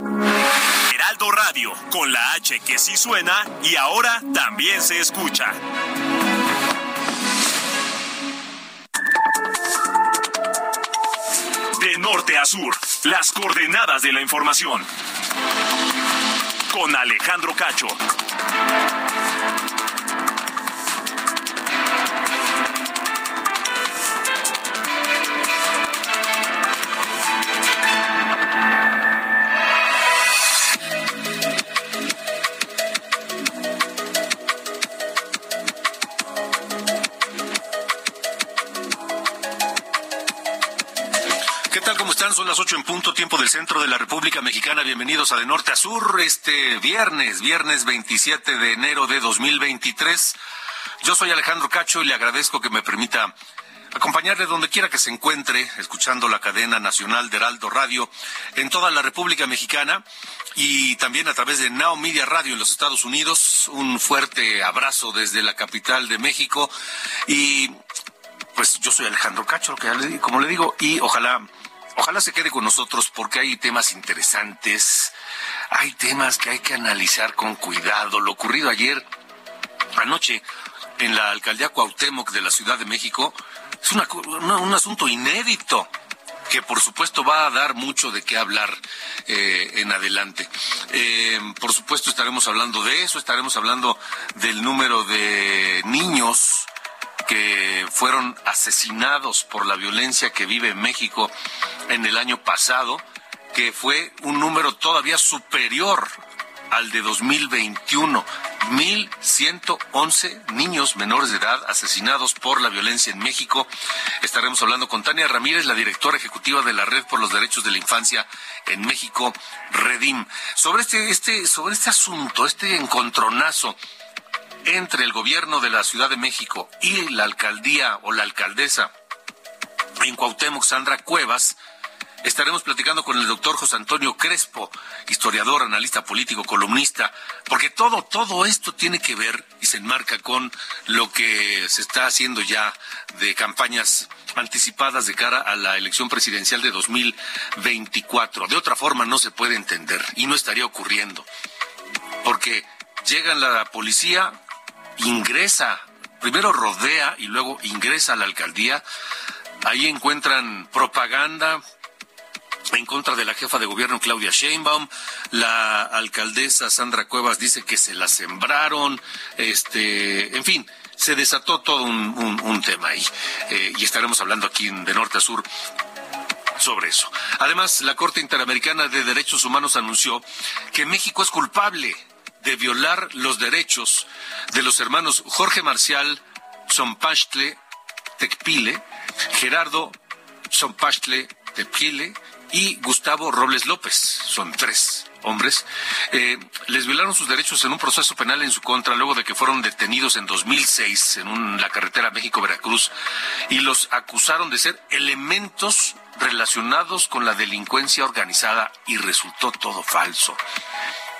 Heraldo Radio, con la H que sí suena y ahora también se escucha. De norte a sur, las coordenadas de la información. Con Alejandro Cacho. Son las ocho en punto, tiempo del centro de la República Mexicana. Bienvenidos a De Norte a Sur este viernes, viernes 27 de enero de 2023. Yo soy Alejandro Cacho y le agradezco que me permita acompañarle donde quiera que se encuentre, escuchando la cadena nacional de Heraldo Radio en toda la República Mexicana y también a través de Now Media Radio en los Estados Unidos. Un fuerte abrazo desde la capital de México y pues yo soy Alejandro Cacho, como le digo, y ojalá, ojalá se quede con nosotros porque hay temas interesantes, hay temas que hay que analizar con cuidado. Lo ocurrido ayer, anoche, en la alcaldía Cuauhtémoc de la Ciudad de México, es una, un asunto inédito que por supuesto va a dar mucho de qué hablar eh, en adelante. Eh, por supuesto estaremos hablando de eso, estaremos hablando del número de niños que fueron asesinados por la violencia que vive México en el año pasado, que fue un número todavía superior al de 2021. 1.111 niños menores de edad asesinados por la violencia en México. Estaremos hablando con Tania Ramírez, la directora ejecutiva de la Red por los Derechos de la Infancia en México, Redim. Sobre este, este, sobre este asunto, este encontronazo entre el gobierno de la Ciudad de México y la alcaldía o la alcaldesa en Cuauhtémoc, Sandra Cuevas, estaremos platicando con el doctor José Antonio Crespo, historiador, analista político, columnista, porque todo, todo esto tiene que ver y se enmarca con lo que se está haciendo ya de campañas anticipadas de cara a la elección presidencial de 2024. De otra forma no se puede entender y no estaría ocurriendo, porque llega la policía, ingresa, primero rodea y luego ingresa a la alcaldía. Ahí encuentran propaganda en contra de la jefa de gobierno Claudia Sheinbaum. La alcaldesa Sandra Cuevas dice que se la sembraron. Este, en fin, se desató todo un, un, tema ahí. Eh, y estaremos hablando aquí de norte a sur sobre eso. Además, la Corte Interamericana de Derechos Humanos anunció que México es culpable de violar los derechos de los hermanos Jorge Marcial Zompachtle Tecpile, Gerardo Zompachtle Tecpile y Gustavo Robles López. Son tres hombres. Eh, les violaron sus derechos en un proceso penal en su contra luego de que fueron detenidos en 2006 en la carretera México-Veracruz y los acusaron de ser elementos relacionados con la delincuencia organizada y resultó todo falso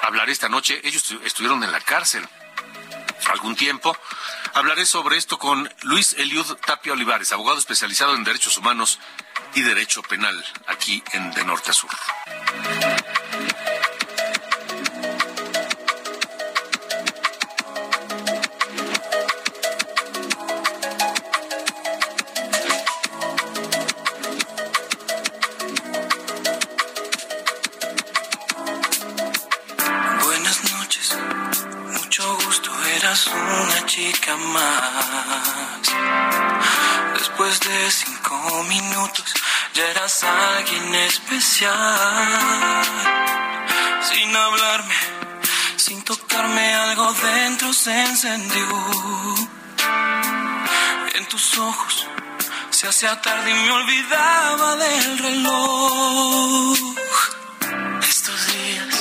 hablaré esta noche. Ellos estuvieron en la cárcel algún tiempo. Hablaré sobre esto con Luis Eliud Tapia Olivares, abogado especializado en derechos humanos y derecho penal, aquí en De Norte a Sur. de cinco minutos ya eras alguien especial. Sin hablarme, sin tocarme, algo dentro se encendió. En tus ojos se hacía tarde y me olvidaba del reloj. Estos días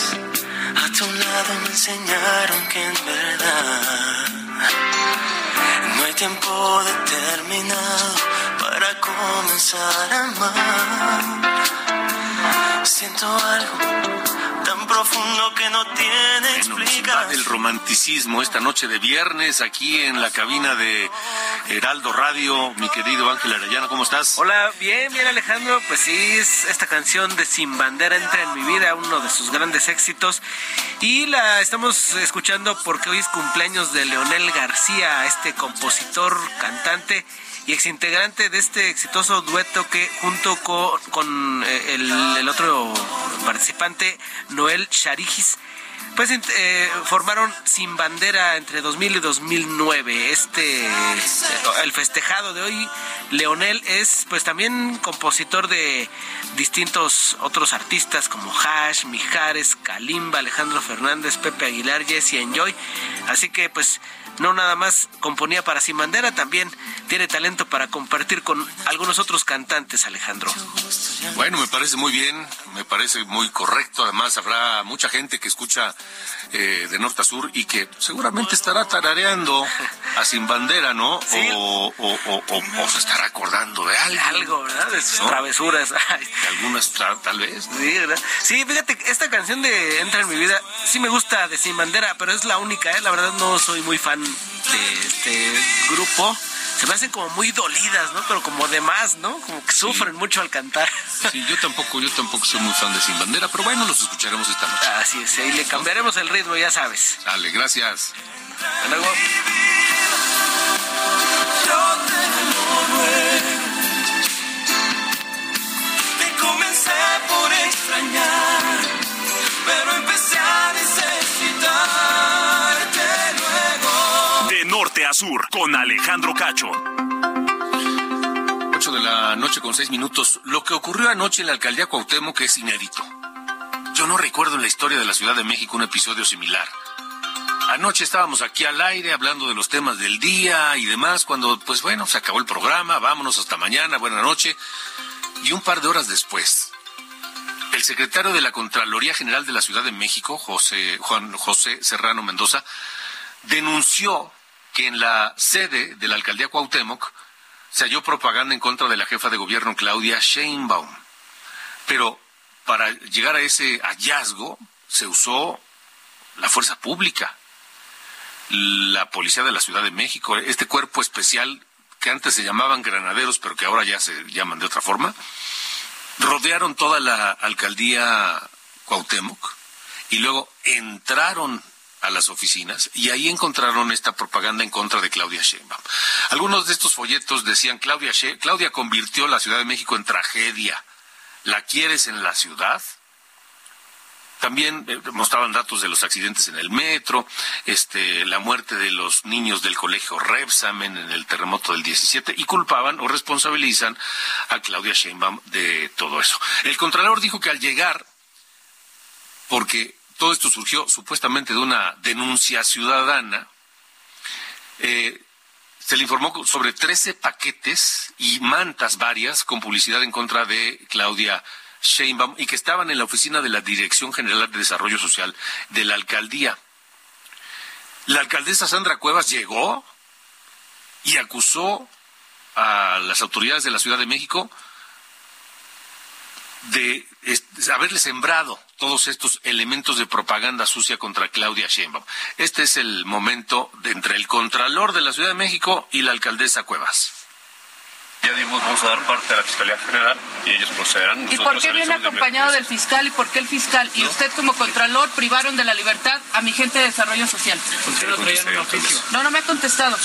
a tu lado me enseñaron que en verdad no hay tiempo determinado para comenzar a amar. Siento algo tan profundo que no tiene explicación. El romanticismo esta noche de viernes aquí en la cabina de Heraldo Radio. Mi querido Ángel Arellano, ¿cómo estás? Hola, bien, bien Alejandro. Pues sí, es esta canción de Sin Bandera entra en mi vida, uno de sus grandes éxitos. Y la estamos escuchando porque hoy es cumpleaños de Leonel García, este compositor, cantante y exintegrante de este exitoso dueto que junto con, eh, el, otro participante, Noel Sharijis, pues eh, formaron Sin Bandera entre 2000 y 2009. Este, el festejado de hoy, Leonel es pues también compositor de distintos otros artistas como Hash, Mijares, Kalimba, Alejandro Fernández, Pepe Aguilar, Jesse Enjoy. Así que pues no nada más componía para Sin Bandera, también tiene talento para compartir con algunos otros cantantes, Alejandro. Bueno, me parece muy bien, me parece muy correcto. Además, habrá mucha gente que escucha eh, de norte a sur y que seguramente estará tarareando a Sin Bandera, ¿no? O, o, se estará acordando de algo. Algo, ¿verdad? De sus travesuras. De algunas, tal vez. Sí, ¿verdad? Sí, fíjate, esta canción de Entra en mi vida, sí me gusta de Sin Bandera, pero es la única, ¿eh? La verdad no soy muy fan de este grupo se me hacen como muy dolidas, ¿no? Pero como de más, ¿no? Como que sufren mucho al cantar. Sí, yo tampoco, yo tampoco soy muy fan de Sin Bandera, pero bueno, los escucharemos esta noche. Así es, y le cambiaremos el ritmo, ya sabes. Dale, gracias. Hasta luego. Sur con Alejandro Cacho. 8 de la noche con 6 minutos. Lo que ocurrió anoche en la alcaldía Cuauhtémoc es inédito. Yo no recuerdo en la historia de la Ciudad de México un episodio similar. Anoche estábamos aquí al aire hablando de los temas del día y demás, cuando, pues bueno, se acabó el programa, vámonos hasta mañana, buena noche. Y un par de horas después, el secretario de la Contraloría General de la Ciudad de México, José, Juan José Serrano Mendoza, denunció que en la sede de la alcaldía Cuauhtémoc se halló propaganda en contra de la jefa de gobierno Claudia Sheinbaum. Pero para llegar a ese hallazgo se usó la fuerza pública, la policía de la Ciudad de México, este cuerpo especial que antes se llamaban granaderos, pero que ahora ya se llaman de otra forma, rodearon toda la alcaldía Cuauhtémoc y luego entraron a las oficinas y ahí encontraron esta propaganda en contra de Claudia Sheinbaum. Algunos de estos folletos decían Claudia Claudia convirtió la Ciudad de México en tragedia. ¿La quieres en la ciudad? También eh, mostraban datos de los accidentes en el metro, este, la muerte de los niños del colegio Repsamen en el terremoto del 17 y culpaban o responsabilizan a Claudia Sheinbaum de todo eso. El contralor dijo que al llegar, porque todo esto surgió supuestamente de una denuncia ciudadana. Eh, se le informó sobre 13 paquetes y mantas varias con publicidad en contra de Claudia Sheinbaum y que estaban en la oficina de la Dirección General de Desarrollo Social de la alcaldía. La alcaldesa Sandra Cuevas llegó y acusó a las autoridades de la Ciudad de México de haberle sembrado todos estos elementos de propaganda sucia contra Claudia Sheinbaum. Este es el momento de entre el Contralor de la Ciudad de México y la alcaldesa Cuevas. Ya dimos, vamos a dar parte a la Fiscalía General y ellos procederán. ¿Y por qué viene acompañado del fiscal y por qué el fiscal y usted como Contralor privaron de la libertad a mi gente de Desarrollo Social? ¿Por qué no traían un oficio? No, no me ha contestado.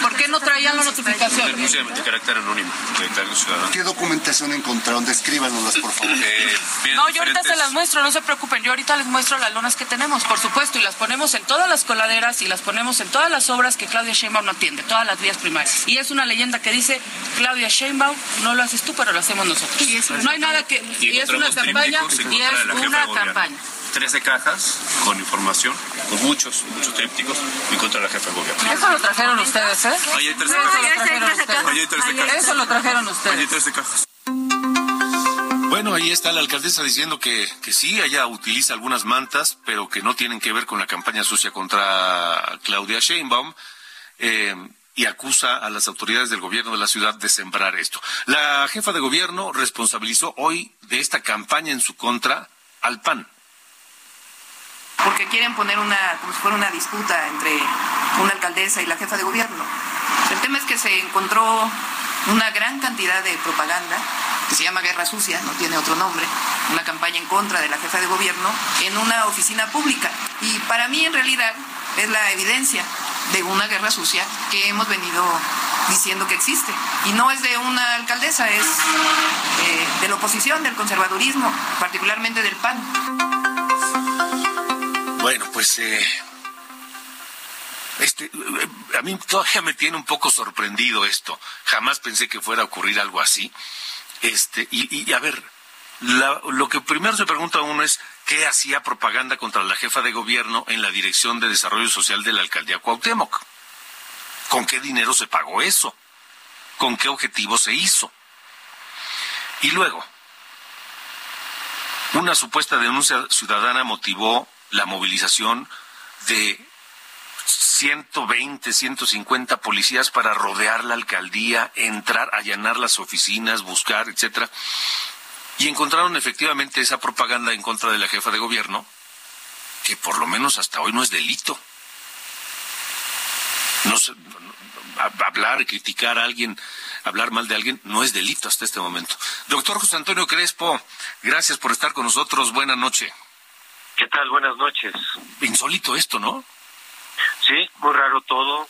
¿Por qué no traían la notificación? Denuncia de carácter anónimo de ¿Qué documentación encontraron? Descríbanoslas, por favor. Eh, no, yo ahorita se las muestro, no se preocupen. Yo ahorita les muestro las lonas que tenemos, por supuesto, y las ponemos en todas las coladeras y las ponemos en todas las obras que Claudia Sheinbaum no atiende, todas las vías primarias. Y es una leyenda que dice Claudia Sheinbaum no lo haces tú, pero lo hacemos nosotros. no hay nada que... Y, es una campaña y es una campaña. 13 cajas con información, con muchos, muchos trípticos en contra de la jefa de gobierno. Eso lo trajeron ustedes, ¿eh? Ahí hay 13 cajas. Eso lo trajeron ustedes. Ahí hay 13 cajas. Eso lo trajeron ustedes. Ahí hay 13 cajas. Bueno, Bueno, ahí está la alcaldesa diciendo que, que sí, ella utiliza algunas mantas, pero que no tienen que ver con la campaña sucia contra Claudia Sheinbaum. Eh, y acusa a las autoridades del gobierno de la ciudad de sembrar esto. La jefa de gobierno responsabilizó hoy de esta campaña en su contra al PAN. Porque quieren poner una, como si fuera una disputa entre una alcaldesa y la jefa de gobierno. El tema es que se encontró una gran cantidad de propaganda que se llama Guerra Sucia, no tiene otro nombre, una campaña en contra de la jefa de gobierno en una oficina pública. Y para mí en realidad es la evidencia de una guerra sucia que hemos venido diciendo que existe. Y no es de una alcaldesa, es eh, de la oposición, del conservadurismo, particularmente del PAN. Bueno, pues eh, este, a mí todavía me tiene un poco sorprendido esto. Jamás pensé que fuera a ocurrir algo así. Este, y, a ver, lo que primero se pregunta a uno es, ¿qué hacía propaganda contra la jefa de gobierno en la Dirección de Desarrollo Social de la Alcaldía Cuauhtémoc? ¿Con qué dinero se pagó eso? ¿Con qué objetivo se hizo? Y luego, una supuesta denuncia ciudadana motivó la movilización de 120, 150 policías para rodear la alcaldía, entrar, allanar las oficinas, buscar, etcétera. Y encontraron efectivamente esa propaganda en contra de la jefa de gobierno, que por lo menos hasta hoy no es delito. No hablar, criticar a alguien, hablar mal de alguien, no es delito hasta este momento. Doctor José Antonio Crespo, gracias por estar con nosotros. Buenas noches. ¿Qué tal? Buenas noches. Insólito esto, ¿no? Sí, muy raro todo.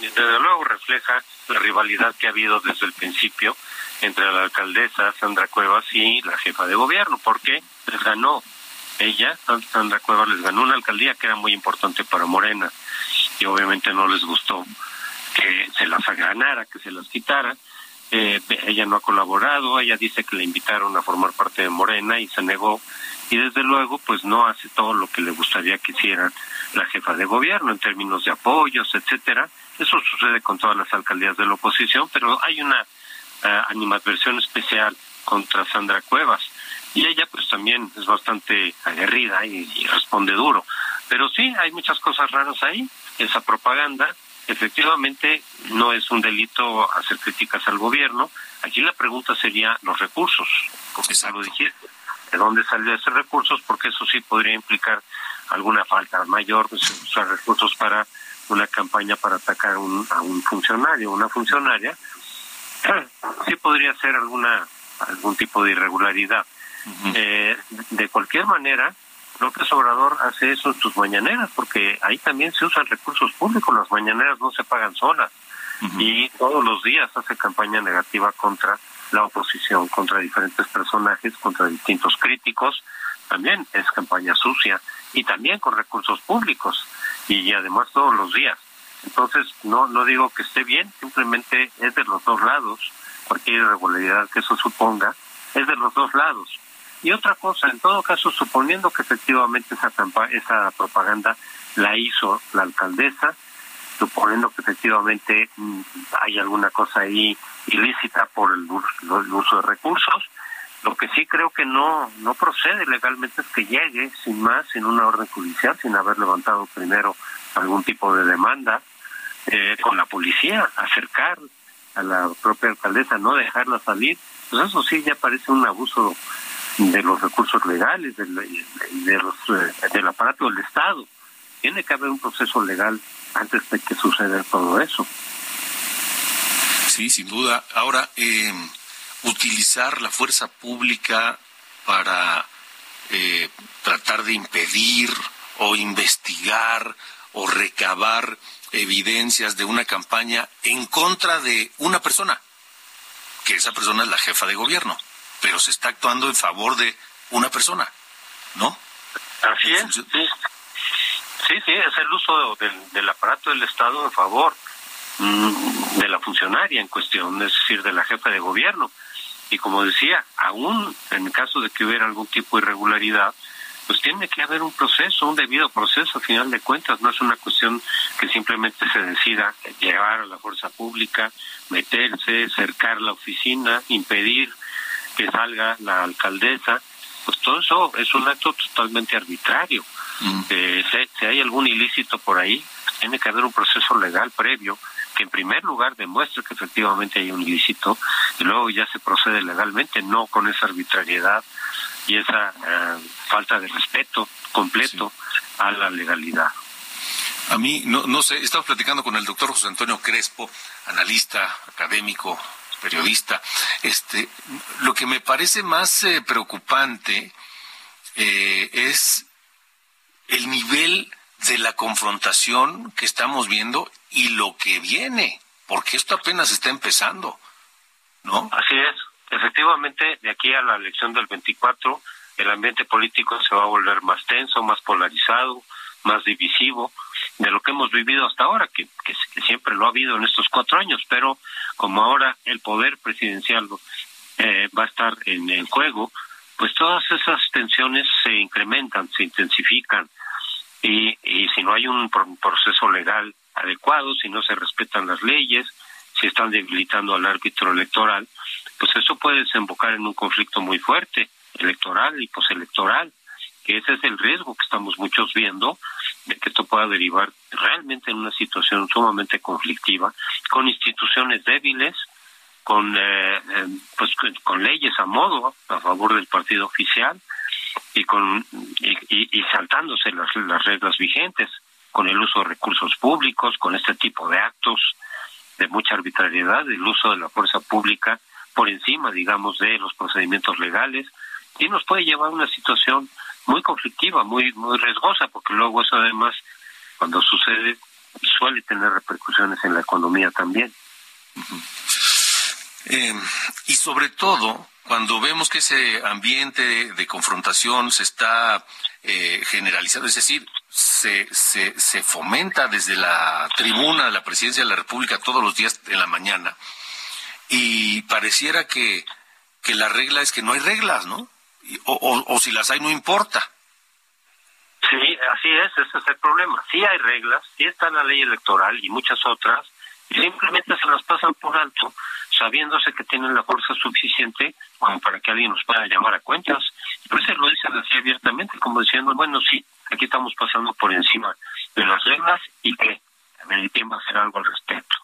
Desde luego refleja la rivalidad que ha habido desde el principio entre la alcaldesa Sandra Cuevas y la jefa de gobierno, porque les ganó ella, Sandra Cuevas les ganó una alcaldía que era muy importante para Morena y obviamente no les gustó que se las ganara, que se las quitara. Eh, ella no ha colaborado, ella dice que le invitaron a formar parte de Morena y se negó y desde luego pues no hace todo lo que le gustaría que hiciera la jefa de gobierno en términos de apoyos, etcétera. Eso sucede con todas las alcaldías de la oposición, pero hay una animadversión especial contra Sandra Cuevas y ella pues también es bastante aguerrida y, y responde duro. Pero sí, hay muchas cosas raras ahí. Esa propaganda, efectivamente, no es un delito hacer críticas al gobierno. Aquí la pregunta sería los recursos, como lo dijiste de dónde salió esos recursos, porque eso sí podría implicar alguna falta mayor, pues, usar recursos para una campaña para atacar a un funcionario, una funcionaria, sí podría ser alguna algún tipo de irregularidad. eh, de cualquier manera, López Obrador hace eso en sus mañaneras, porque ahí también se usan recursos públicos, las mañaneras no se pagan solas, y todos los días hace campaña negativa contra la oposición contra diferentes personajes, contra distintos críticos, también es campaña sucia y también con recursos públicos y además todos los días. Entonces, no, no digo que esté bien, simplemente es de los dos lados, cualquier irregularidad que eso suponga, es de los dos lados. Y otra cosa, en todo caso, suponiendo que efectivamente esa, esa propaganda la hizo la alcaldesa, suponiendo que efectivamente mm, hay alguna cosa ahí ilícita por el, uso de recursos. Lo que sí creo que no no procede legalmente es que llegue sin más, sin una orden judicial, sin haber levantado primero algún tipo de demanda eh, con la policía, acercar a la propia alcaldesa, no dejarla salir, pues eso sí ya parece un abuso de los recursos legales, de, eh, del aparato del Estado. Tiene que haber un proceso legal antes de que suceda todo eso. Sí, sin duda. Ahora, eh, utilizar la fuerza pública para eh, tratar de impedir o investigar o recabar evidencias de una campaña en contra de una persona, que esa persona es la jefa de gobierno, pero se está actuando en favor de una persona, ¿no? Así es, sí. Sí, sí, es el uso del, del aparato del Estado en favor Mm, de la funcionaria en cuestión, es decir, de la jefa de gobierno. Y como decía, aún en caso de que hubiera algún tipo de irregularidad, pues tiene que haber un proceso, un debido proceso, a final de cuentas, no es una cuestión que simplemente se decida llevar a la fuerza pública, meterse, cercar la oficina, impedir que salga la alcaldesa, pues todo eso es un acto totalmente arbitrario. Mm. Eh, si, hay algún ilícito por ahí, tiene que haber un proceso legal previo que en primer lugar demuestre que efectivamente hay un ilícito y luego ya se procede legalmente, no con esa arbitrariedad y esa eh, falta de respeto completo a la legalidad. A mí, no, no sé, estamos platicando con el doctor José Antonio Crespo, analista, académico, periodista. Este, lo que me parece más eh, preocupante eh, es el nivel de la confrontación que estamos viendo y lo que viene, porque esto apenas está empezando, ¿no? Así es. Efectivamente, de aquí a la elección del 24, el ambiente político se va a volver más tenso, más polarizado, más divisivo de lo que hemos vivido hasta ahora, que, siempre lo ha habido en estos cuatro años, pero como ahora el poder presidencial eh, va a estar en, el juego, pues todas esas tensiones se incrementan, se intensifican, y, y si no hay un proceso legal adecuado, si no se respetan las leyes, si están debilitando al árbitro electoral, pues eso puede desembocar en un conflicto muy fuerte, electoral y postelectoral, que ese es el riesgo que estamos muchos viendo de que esto pueda derivar realmente en una situación sumamente conflictiva, con instituciones débiles, con eh, eh, pues con leyes a modo a favor del partido oficial y con y, saltándose las, las reglas vigentes con el uso de recursos públicos con este tipo de actos de mucha arbitrariedad el uso de la fuerza pública por encima digamos de los procedimientos legales y nos puede llevar a una situación muy conflictiva, muy muy riesgosa, porque luego eso además, cuando sucede, suele tener repercusiones en la economía también. Eh, y sobre todo, cuando vemos que ese ambiente de, confrontación se está eh, generalizando, es decir, se, se, se fomenta desde la tribuna de la presidencia de la República todos los días en la mañana, y pareciera que, que la regla es que no hay reglas, ¿no? o, o, si las hay no importa. Sí, así es, ese es el problema. Sí hay reglas, sí está la ley electoral y muchas otras, y simplemente se las pasan por alto, sabiéndose que tienen la fuerza suficiente como para que alguien nos pueda llamar a cuentas. Y se lo dicen así abiertamente, como diciendo, bueno, sí, aquí estamos pasando por encima de las reglas y que también va a hacer algo al respecto.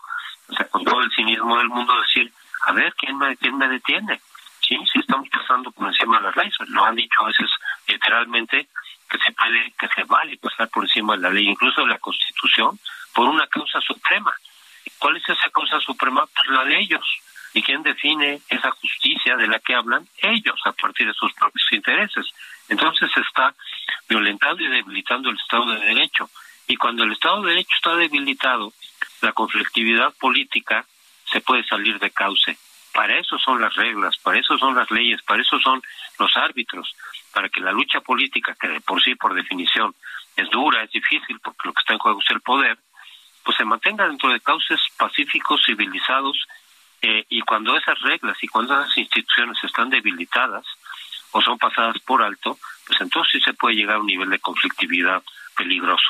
O sea, con todo el cinismo del mundo decir, a ver, ¿quién me, quién me detiene? sí, sí estamos pasando por encima de las leyes. Lo han dicho a veces literalmente que se vale, que se vale pasar por encima de la ley, incluso de la Constitución, por una causa suprema. ¿Cuál es esa causa suprema? Pues la de ellos. ¿Y quién define esa justicia de la que hablan? Ellos, a partir de sus propios intereses. Entonces se está violentando y debilitando el Estado de Derecho. Y cuando el Estado de Derecho está debilitado, la conflictividad política se puede salir de cauce. Para eso son las reglas, para eso son las leyes, para eso son los árbitros, para que la lucha política, que de por sí, por definición, es dura, es difícil, porque lo que está en juego es el poder, pues se mantenga dentro de cauces pacíficos, civilizados, eh, y cuando esas reglas y cuando esas instituciones están debilitadas o son pasadas por alto, pues entonces sí se puede llegar a un nivel de conflictividad peligroso.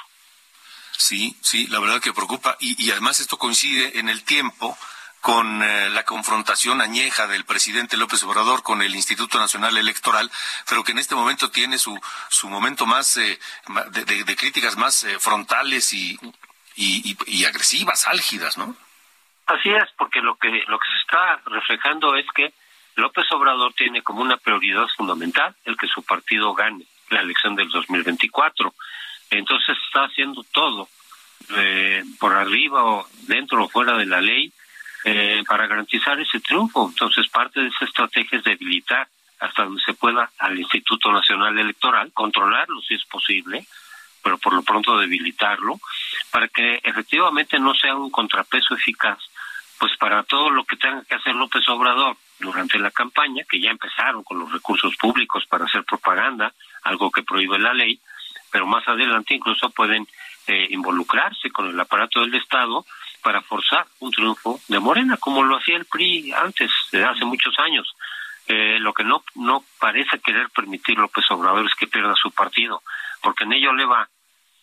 Sí, sí, la verdad que preocupa. Y, y además esto coincide en el tiempo con eh, la confrontación añeja del presidente López Obrador con el Instituto Nacional Electoral, pero que en este momento tiene su, su momento más eh, de, críticas más eh, frontales y, y, agresivas, álgidas, ¿no? Así es, porque lo que, lo que se está reflejando es que López Obrador tiene como una prioridad fundamental el que su partido gane la elección del 2024. Entonces está haciendo todo por arriba o dentro o fuera de la ley eh, para garantizar ese triunfo. Entonces, parte de esa estrategia es debilitar hasta donde se pueda al Instituto Nacional Electoral, controlarlo si es posible, pero por lo pronto debilitarlo, para que efectivamente no sea un contrapeso eficaz, pues para todo lo que tenga que hacer López Obrador durante la campaña, que ya empezaron con los recursos públicos para hacer propaganda, algo que prohíbe la ley, pero más adelante incluso pueden eh, involucrarse con el aparato del Estado para forzar un triunfo de Morena, como lo hacía el PRI antes, de hace muchos años. Eh, lo que no, no parece querer permitir López Obrador es que pierda su partido, porque en ello le va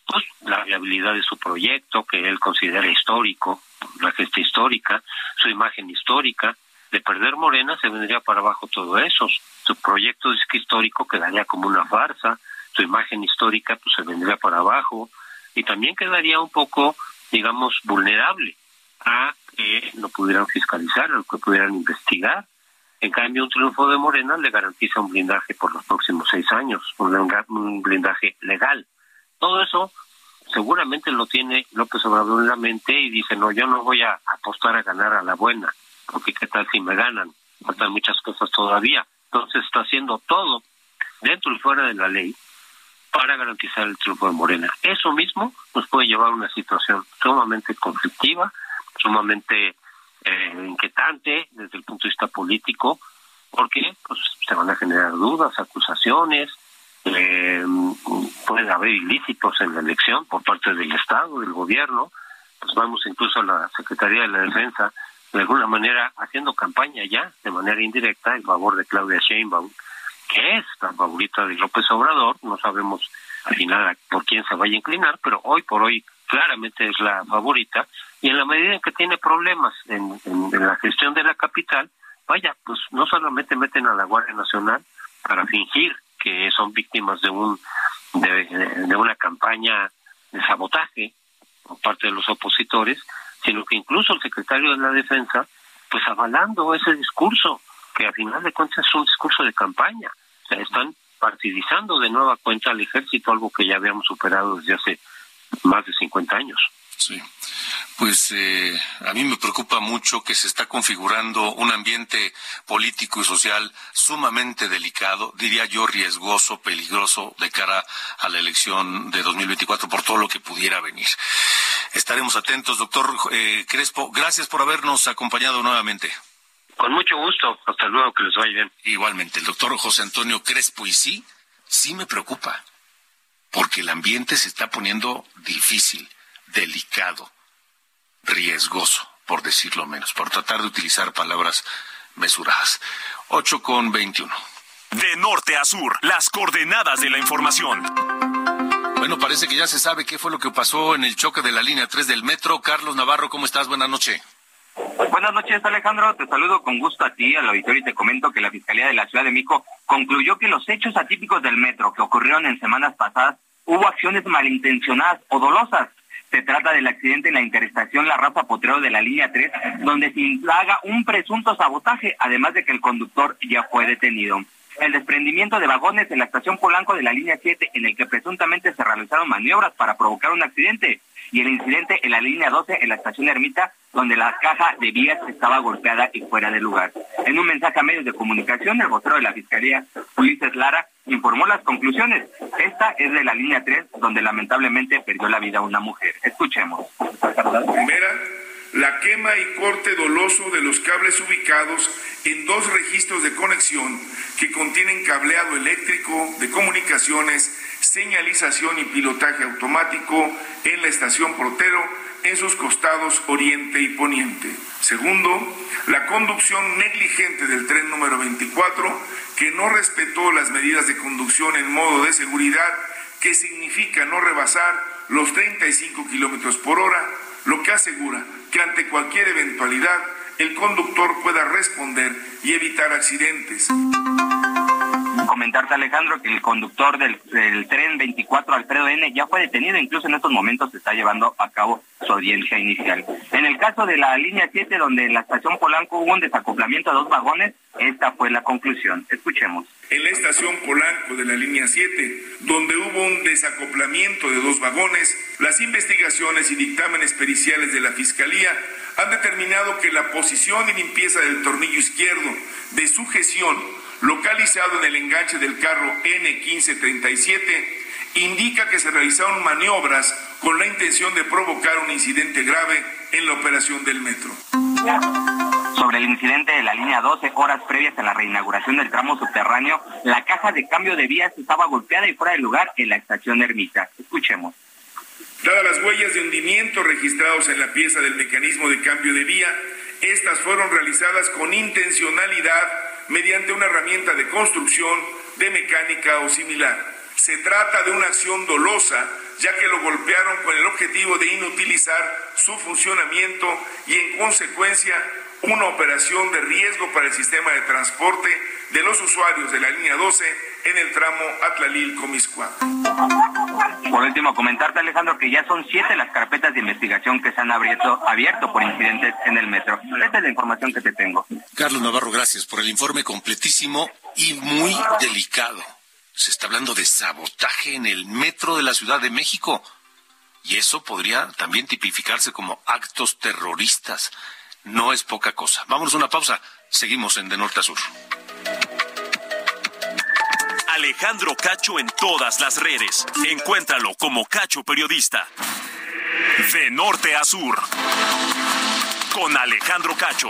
pues, la viabilidad de su proyecto, que él considera histórico, la gesta histórica, su imagen histórica, de perder Morena se vendría para abajo todo eso. Su proyecto histórico quedaría como una farsa, su imagen histórica pues se vendría para abajo y también quedaría un poco, digamos, vulnerable a que no pudieran fiscalizar, a que pudieran investigar. En cambio, un triunfo de Morena le garantiza un blindaje por los próximos seis años, un blindaje legal. Todo eso seguramente lo tiene López Obrador en la mente y dice, no, yo no voy a apostar a ganar a la buena, porque qué tal si me ganan, faltan muchas cosas todavía. Entonces está haciendo todo dentro y fuera de la ley para garantizar el triunfo de Morena. Eso mismo nos puede llevar a una situación sumamente conflictiva, sumamente eh, inquietante desde el punto de vista político, porque pues, se van a generar dudas, acusaciones, eh, pueden haber ilícitos en la elección por parte del Estado, del gobierno, pues vamos incluso a la Secretaría de la Defensa, de alguna manera haciendo campaña ya, de manera indirecta, en favor de Claudia Sheinbaum, que es la favorita de López Obrador, no sabemos al final por quién se vaya a inclinar, pero hoy por hoy claramente es la favorita, y en la medida en que tiene problemas en, en la gestión de la capital, vaya, pues no solamente meten a la Guardia Nacional para fingir que son víctimas de un de, una campaña de sabotaje por parte de los opositores, sino que incluso el secretario de la Defensa, pues avalando ese discurso, que al final de cuentas es un discurso de campaña. O sea, están partidizando de nueva cuenta al ejército, algo que ya habíamos superado desde hace más de 50 años. Sí. Pues eh, a mí me preocupa mucho que se está configurando un ambiente político y social sumamente delicado, diría yo riesgoso, peligroso de cara a la elección de 2024 por todo lo que pudiera venir. Estaremos atentos, doctor eh, Crespo. Gracias por habernos acompañado nuevamente. Con mucho gusto. Hasta luego, que les vaya bien. Igualmente, el doctor José Antonio Crespo. Y sí, sí me preocupa, porque el ambiente se está poniendo difícil, delicado riesgoso, por decirlo menos, por tratar de utilizar palabras mesuradas. 8 con 21. De norte a sur, las coordenadas de la información. Bueno, parece que ya se sabe qué fue lo que pasó en el choque de la línea 3 del metro. Carlos Navarro, ¿cómo estás? Buenas noches. Buenas noches, Alejandro. Te saludo con gusto a ti, al auditorio, y te comento que la Fiscalía de la Ciudad de Mico concluyó que los hechos atípicos del metro que ocurrieron en semanas pasadas hubo acciones malintencionadas o dolosas se trata del accidente en la interestación La Rafa Potrero de la línea 3, donde se implaga un presunto sabotaje, además de que el conductor ya fue detenido. El desprendimiento de vagones en la estación Polanco de la línea 7, en el que presuntamente se realizaron maniobras para provocar un accidente, y el incidente en la línea 12 en la estación Ermita, donde la caja de vías estaba golpeada y fuera de lugar. En un mensaje a medios de comunicación, el vocero de la Fiscalía, Ulises Lara, informó las conclusiones. Esta es de la línea 3, donde lamentablemente perdió la vida una mujer. Escuchemos. Primera, la quema y corte doloso de los cables ubicados en dos registros de conexión que contienen cableado eléctrico de comunicaciones, señalización y pilotaje automático en la estación Portero en sus costados oriente y poniente. Segundo, la conducción negligente del tren número 24 que no respetó las medidas de conducción en modo de seguridad, que significa no rebasar los 35 kilómetros por hora, lo que asegura que ante cualquier eventualidad el conductor pueda responder y evitar accidentes comentarte, Alejandro, que el conductor del, tren 24, Alfredo N., ya fue detenido, incluso en estos momentos se está llevando a cabo su audiencia inicial. En el caso de la línea 7, donde en la estación Polanco hubo un desacoplamiento de dos vagones, esta fue la conclusión. Escuchemos. En la estación Polanco de la línea 7, donde hubo un desacoplamiento de dos vagones, las investigaciones y dictámenes periciales de la Fiscalía han determinado que la posición y limpieza del tornillo izquierdo de sujeción localizado en el enganche del carro N1537, indica que se realizaron maniobras con la intención de provocar un incidente grave en la operación del metro. Sobre el incidente de la línea 12, horas previas a la reinauguración del tramo subterráneo, la caja de cambio de vías estaba golpeada y fuera de lugar en la estación Ermita. Escuchemos. Dadas las huellas de hundimiento registrados en la pieza del mecanismo de cambio de vía, estas fueron realizadas con intencionalidad mediante una herramienta de construcción, de mecánica o similar. Se trata de una acción dolosa, ya que lo golpearon con el objetivo de inutilizar su funcionamiento y en consecuencia una operación de riesgo para el sistema de transporte de los usuarios de la línea 12 en el tramo Atlalil-Comiscuán. Por último, comentarte, Alejandro, que ya son siete las carpetas de investigación que se han abierto, abierto por incidentes en el metro. Esta es la información que te tengo. Carlos Navarro, gracias por el informe completísimo y muy delicado. Se está hablando de sabotaje en el metro de la Ciudad de México. Y eso podría también tipificarse como actos terroristas. No es poca cosa. Vámonos a una pausa. Seguimos en De Norte a Sur. Alejandro Cacho en todas las redes. Encuéntralo como Cacho Periodista. De norte a sur. Con Alejandro Cacho.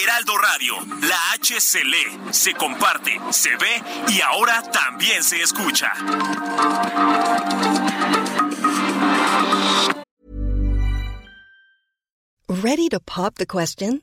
Heraldo Radio, la H se lee, se comparte, se ve y ahora también se escucha. Ready to pop the question?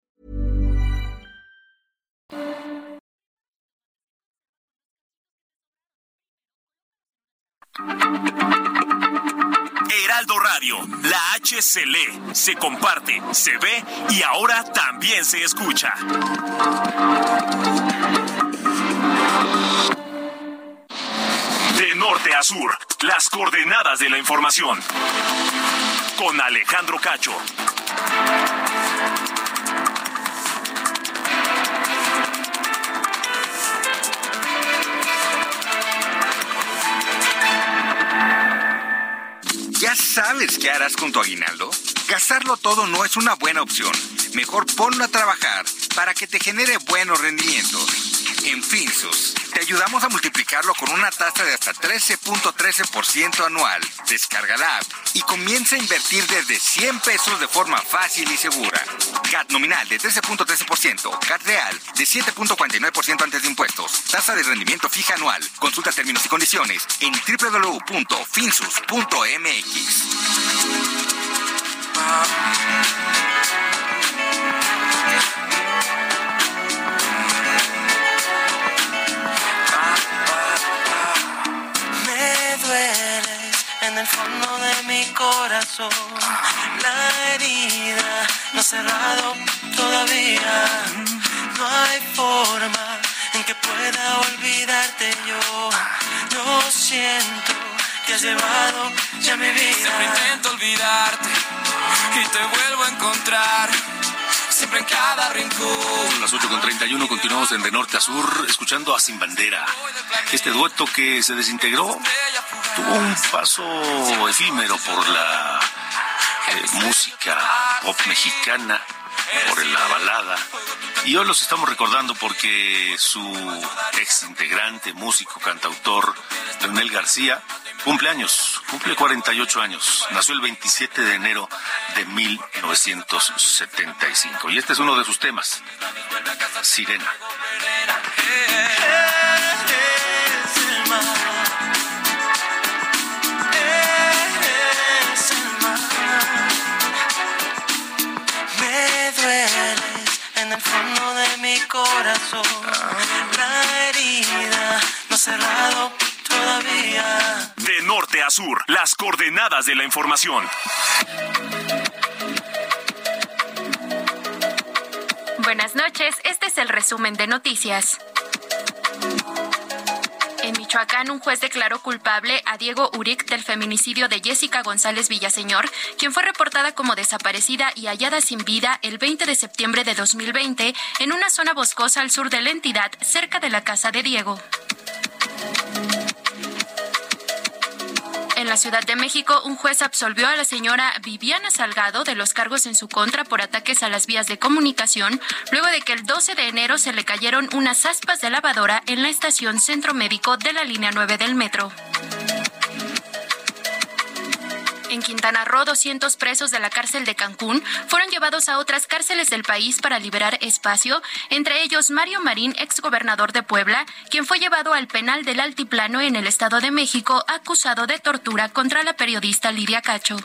Heraldo Radio, la H se lee, se comparte, se ve y ahora también se escucha. De norte a sur, las coordenadas de la información. Con Alejandro Cacho. Sabes qué harás con tu aguinaldo? Gastarlo todo no es una buena opción. Mejor ponlo a trabajar para que te genere buenos rendimientos. En Finsus, te ayudamos a multiplicarlo con una tasa de hasta 13.13% anual. Descarga la app y comienza a invertir desde 100 pesos de forma fácil y segura. CAT nominal de 13.13%, CAT real de 7.49% antes de impuestos, tasa de rendimiento fija anual. Consulta términos y condiciones en www.finsus.mx. Me dueles en el fondo de mi corazón. La herida no ha cerrado todavía. No hay forma en que pueda olvidarte yo. Yo siento que has llevado ya mi vida. Siempre intento olvidarte y te vuelvo a encontrar. Siempre en cada rincón. Son las 8.31, continuamos en De Norte a Sur, escuchando a Sin Bandera. Este dueto que se desintegró tuvo un paso efímero por la eh, música pop mexicana, por la balada. Y hoy los estamos recordando porque su ex integrante, músico, cantautor, Leonel García, cumple años, cumple 48 años. Nació el 27 de enero de 1975. Y este es uno de sus temas, Sirena. Mi corazón. La herida no ha cerrado todavía. De norte a sur, las coordenadas de la información. Buenas noches, este es el resumen de noticias. Michoacán, un juez declaró culpable a Diego Uric del feminicidio de Jessica González Villaseñor, quien fue reportada como desaparecida y hallada sin vida el 20 de septiembre de 2020 en una zona boscosa al sur de la entidad, cerca de la casa de Diego. La Ciudad de México, un juez absolvió a la señora Viviana Salgado de los cargos en su contra por ataques a las vías de comunicación, luego de que el 12 de enero se le cayeron unas aspas de lavadora en la estación Centro Médico de la línea 9 del metro. En Quintana Roo, 200 presos de la cárcel de Cancún fueron llevados a otras cárceles del país para liberar espacio, entre ellos Mario Marín, exgobernador de Puebla, quien fue llevado al penal del Altiplano en el Estado de México acusado de tortura contra la periodista Lidia Cacho.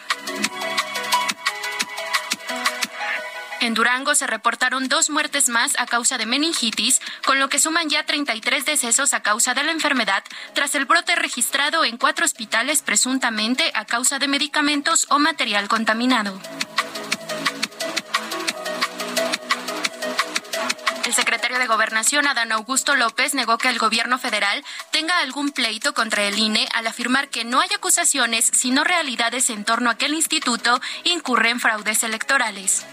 En Durango se reportaron dos muertes más a causa de meningitis, con lo que suman ya 33 decesos a causa de la enfermedad, tras el brote registrado en cuatro hospitales presuntamente a causa de medicamentos o material contaminado. El secretario de Gobernación, Adán Augusto López, negó que el gobierno federal tenga algún pleito contra el INE al afirmar que no hay acusaciones, sino realidades en torno a que el instituto incurre en fraudes electorales.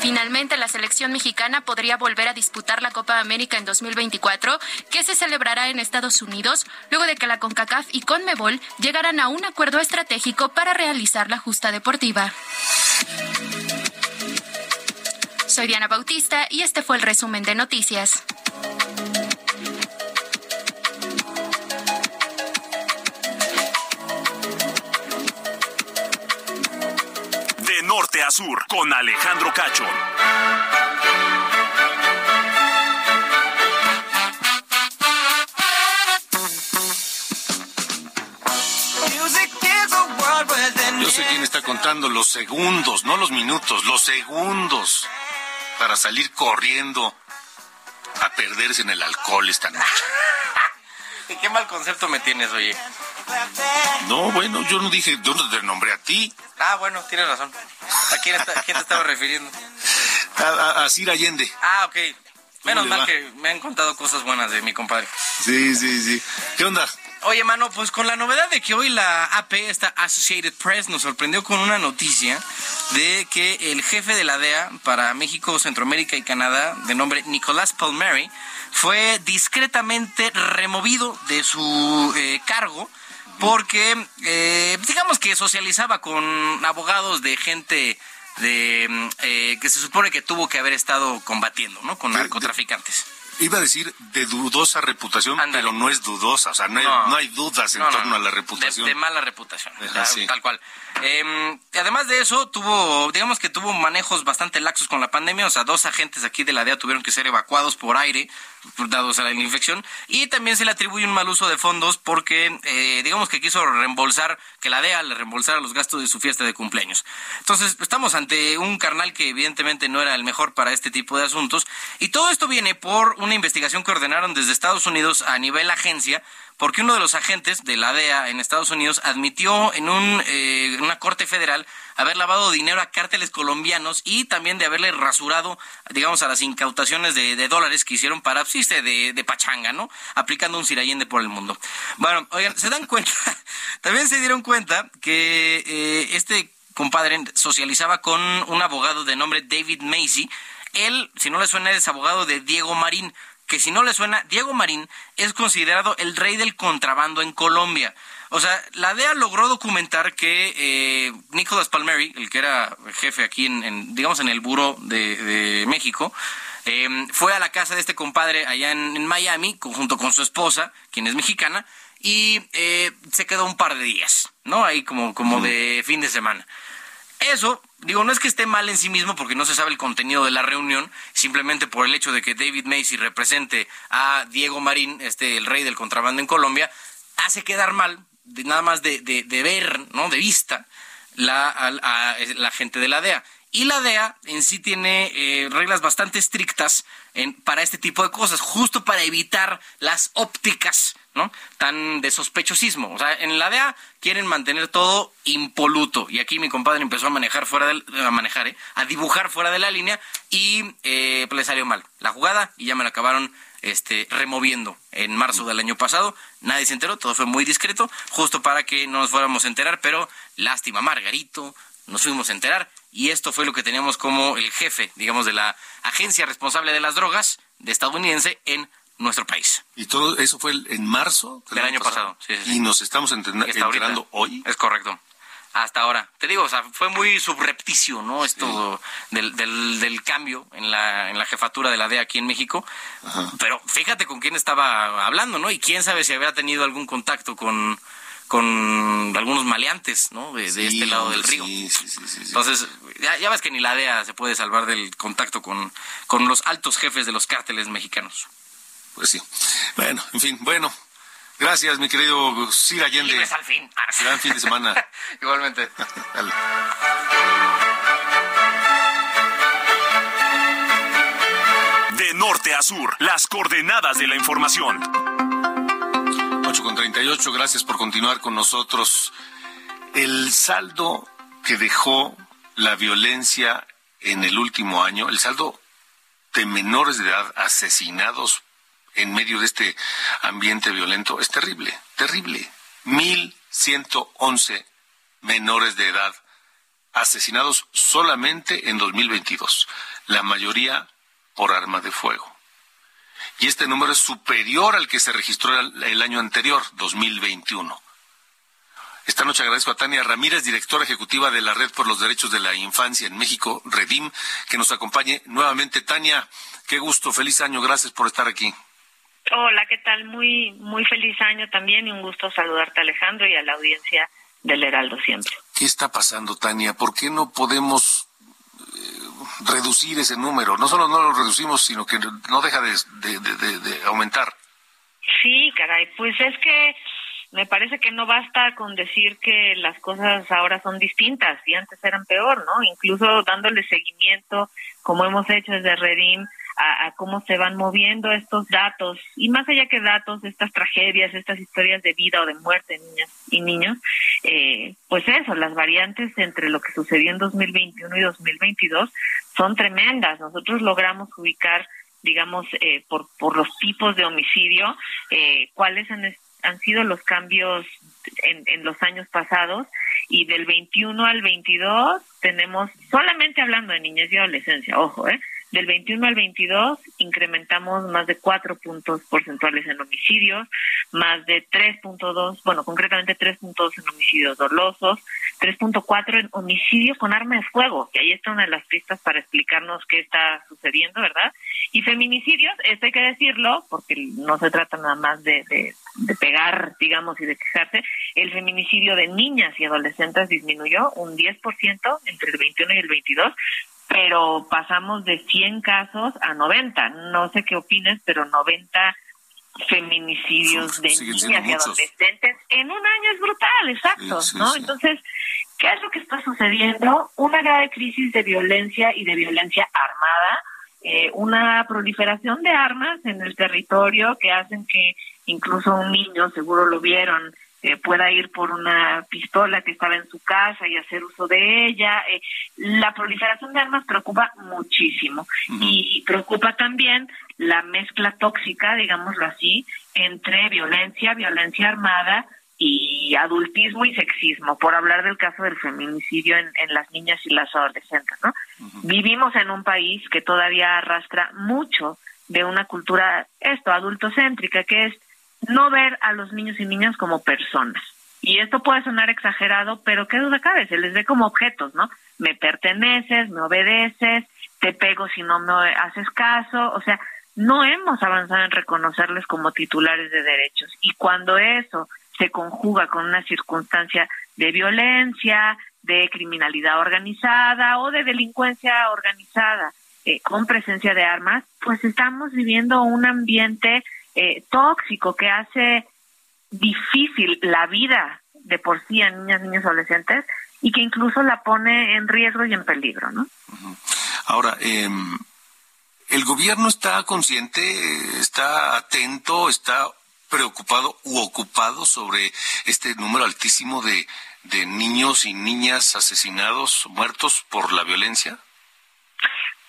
Finalmente, la selección mexicana podría volver a disputar la Copa América en 2024, que se celebrará en Estados Unidos, luego de que la CONCACAF y CONMEBOL llegaran a un acuerdo estratégico para realizar la justa deportiva. Soy Diana Bautista y este fue el resumen de noticias. De norte a sur, con Alejandro Cacho. Yo sé quién está contando los segundos, no los minutos, los segundos para salir corriendo a perderse en el alcohol esta noche. ¿Qué mal concepto me tienes, oye? No, bueno, yo no dije, yo no te nombré a ti. Ah, bueno, tienes razón. ¿A quién, está- a quién te estaba refiriendo? A, a, a Cir Allende. Ah, ok. Menos mal va? que me han contado cosas buenas de mi compadre. Sí, sí, sí. ¿Qué onda? Oye, mano, pues con la novedad de que hoy la AP, esta Associated Press, nos sorprendió con una noticia de que el jefe de la DEA para México, Centroamérica y Canadá, de nombre Nicolás Palmieri, fue discretamente removido de su eh, cargo porque, eh, digamos que socializaba con abogados de gente de mm, eh, que se supone que tuvo que haber estado combatiendo, ¿no? Con narcotraficantes. Iba a decir de dudosa reputación, pero no es dudosa, o sea, no hay, No. no hay dudas en No, no, torno no. a la reputación. De, de mala reputación, Ajá, tal, cual. Eh, además de eso, tuvo, digamos que tuvo manejos bastante laxos con la pandemia, o sea, dos agentes aquí de la DEA tuvieron que ser evacuados por aire, dados a la infección, y también se le atribuye un mal uso de fondos porque, eh, digamos que quiso reembolsar, que la DEA le reembolsara los gastos de su fiesta de cumpleaños. Entonces, estamos ante un carnal que evidentemente no era el mejor para este tipo de asuntos, y todo esto viene por una investigación que ordenaron desde Estados Unidos a nivel agencia, porque uno de los agentes de la DEA en Estados Unidos admitió en un, eh, una corte federal haber lavado dinero a cárteles colombianos y también de haberle rasurado, digamos, a las incautaciones de, dólares que hicieron para, pues, sí, de, de pachanga, ¿no? Aplicando un sirayende por el mundo. Bueno, oigan, se dan cuenta, también se dieron cuenta que eh, este compadre socializaba con un abogado de nombre David Macy. Él, si no le suena, es abogado de Diego Marín que si no le suena, Diego Marín es considerado el rey del contrabando en Colombia. O sea, la DEA logró documentar que eh, Nicolás Palmieri, el que era jefe aquí en, en, digamos, en el Buró de, de México, eh, fue a la casa de este compadre allá en, en Miami, con- junto con su esposa, quien es mexicana, y eh, se quedó un par de días, ¿no? Ahí como, como de fin de semana. Eso, digo, no es que esté mal en sí mismo porque no se sabe el contenido de la reunión, simplemente por el hecho de que David Macy represente a Diego Marín, este el rey del contrabando en Colombia, hace quedar mal, de, nada más de, de- de ver, ¿no? De vista, la, a- la gente de la DEA. Y la DEA en sí tiene eh, reglas bastante estrictas en- para este tipo de cosas, justo para evitar las ópticas, ¿no? Tan de sospechosismo. O sea, en la DEA quieren mantener todo impoluto. Y aquí mi compadre empezó a manejar fuera a manejar, ¿eh? A dibujar fuera de la línea y eh, pues le salió mal la jugada y ya me la acabaron este, removiendo en marzo del año pasado. Nadie se enteró, todo fue muy discreto, justo para que no nos fuéramos a enterar, pero lástima, Margarito, nos fuimos a enterar y esto fue lo que teníamos como el jefe, digamos, de la agencia responsable de las drogas de estadounidense en nuestro país. ¿Y todo eso fue en marzo del, año pasado? ¿Y nos estamos enterando hoy? Es correcto hasta ahora. Te digo, o sea, fue muy subrepticio, ¿no? Esto del, del, del, cambio en la, en la jefatura de la DEA aquí en México. Pero fíjate con quién estaba hablando, ¿no? Y quién sabe si había tenido algún contacto con, con algunos maleantes, ¿no? De, este lado del río. Entonces, ya, ya, ves que ni la DEA se puede salvar del contacto con, con los altos jefes de los cárteles mexicanos. Pues sí. Bueno, en fin, bueno, Gracias, mi querido Sir Allende. Libres al fin. Gran fin de semana. Igualmente. De norte a sur, las coordenadas de la información. 8 con 38, gracias por continuar con nosotros. El saldo que dejó la violencia en el último año, el saldo de menores de edad asesinados en medio de este ambiente violento es terrible, terrible. 1.111 menores de edad asesinados solamente en 2022, la mayoría por arma de fuego. Y este número es superior al que se registró el año anterior, 2021. Esta noche agradezco a Tania Ramírez, directora ejecutiva de la Red por los Derechos de la Infancia en México, Redim, que nos acompañe nuevamente. Tania, qué gusto, feliz año, gracias por estar aquí. Hola, ¿qué tal? Muy, muy feliz año también y un gusto saludarte Alejandro y a la audiencia del Heraldo siempre. ¿Qué está pasando, Tania? ¿Por qué no podemos eh, reducir ese número? No solo no lo reducimos, sino que no deja de, de aumentar. Sí, caray, pues es que me parece que no basta con decir que las cosas ahora son distintas y antes eran peor, ¿no? Incluso dándole seguimiento, como hemos hecho desde Redim, a, cómo se van moviendo estos datos y más allá que datos, estas tragedias, estas historias de vida o de muerte de niñas y niños, eh, pues eso, las variantes entre lo que sucedió en 2021 y 2022 son tremendas. Nosotros logramos ubicar, digamos, eh, por, por los tipos de homicidio, eh, cuáles han, han sido los cambios en, en los años pasados y del 21 al 22 tenemos solamente hablando de niñez y adolescencia, ojo, ¿eh? Del 21 al 22 incrementamos más de 4 puntos porcentuales en homicidios, más de 3.2, bueno, concretamente 3.2 en homicidios dolosos, 3.4 en homicidio con arma de fuego, que ahí está una de las pistas para explicarnos qué está sucediendo, ¿verdad? Y feminicidios, esto hay que decirlo, porque no se trata nada más de, pegar, digamos, y de quejarse, el feminicidio de niñas y adolescentes disminuyó un 10% entre el 21 y el 22, pero pasamos de 100 casos a 90. No sé qué opines, pero 90 feminicidios de niñas y adolescentes en un año es brutal, exacto, ¿no? Entonces, ¿qué es lo que está sucediendo? Una grave crisis de violencia y de violencia armada, eh, una proliferación de armas en el territorio que hacen que incluso un niño, seguro lo vieron, eh, pueda ir por una pistola que estaba en su casa y hacer uso de ella. Eh, la proliferación de armas preocupa muchísimo y preocupa también la mezcla tóxica, digámoslo así, entre violencia, violencia armada y adultismo y sexismo, por hablar del caso del feminicidio en, en las niñas y las adolescentes. ¿no? Vivimos en un país que todavía arrastra mucho de una cultura, esto, adultocéntrica, que es no ver a los niños y niñas como personas. Y esto puede sonar exagerado, pero qué duda cabe, se les ve como objetos, ¿no? Me perteneces, me obedeces, te pego si no me haces caso, o sea, no hemos avanzado en reconocerles como titulares de derechos. Y cuando eso se conjuga con una circunstancia de violencia, de criminalidad organizada o de delincuencia organizada eh, con presencia de armas, pues estamos viviendo un ambiente eh, tóxico que hace difícil la vida de por sí a niñas, niños, adolescentes y que incluso la pone en riesgo y en peligro, ¿no? Ahora, em, ¿el gobierno está consciente, está atento, está preocupado u ocupado sobre este número altísimo de, de niños y niñas asesinados, muertos por la violencia?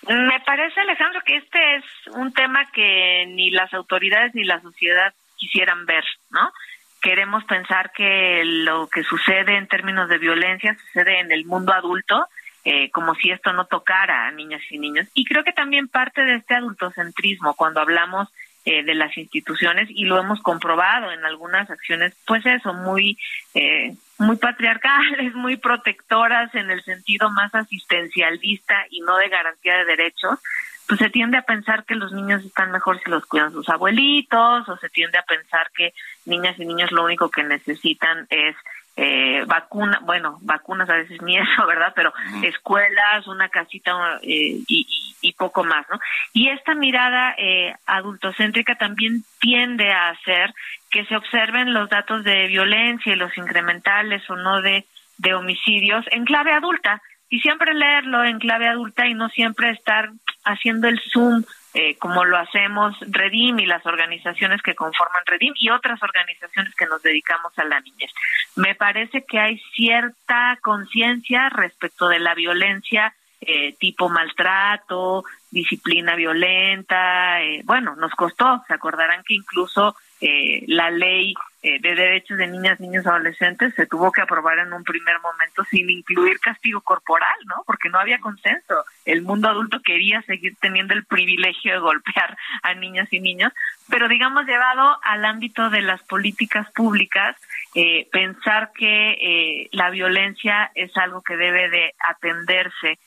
Me parece, Alejandro, que este es un tema que ni las autoridades ni la sociedad quisieran ver, ¿no? Queremos pensar que lo que sucede en términos de violencia sucede en el mundo adulto, eh, como si esto no tocara a niñas y niños. Y creo que también parte de este adultocentrismo, cuando hablamos eh, de las instituciones y lo hemos comprobado en algunas acciones, pues eso, muy, eh, muy patriarcales, muy protectoras en el sentido más asistencialista y no de garantía de derechos, pues se tiende a pensar que los niños están mejor si los cuidan sus abuelitos o se tiende a pensar que niñas y niños lo único que necesitan es eh, vacuna, bueno, vacunas a veces ni eso, ¿verdad? Pero escuelas, una casita eh, y, y, poco más, ¿no? Y esta mirada eh, adultocéntrica también tiende a hacer que se observen los datos de violencia y los incrementales o no de, de homicidios en clave adulta y siempre leerlo en clave adulta y no siempre estar haciendo el zoom eh, como lo hacemos Redim y las organizaciones que conforman Redim y otras organizaciones que nos dedicamos a la niñez. Me parece que hay cierta conciencia respecto de la violencia eh, tipo maltrato, disciplina violenta. Eh, bueno, nos costó, se acordarán que incluso eh, la ley eh, de derechos de niñas, niños, adolescentes se tuvo que aprobar en un primer momento sin incluir castigo corporal, ¿no? Porque no había consenso. El mundo adulto quería seguir teniendo el privilegio de golpear a niñas y niños, pero digamos llevado al ámbito de las políticas públicas, eh, pensar que la violencia es algo que debe de atenderse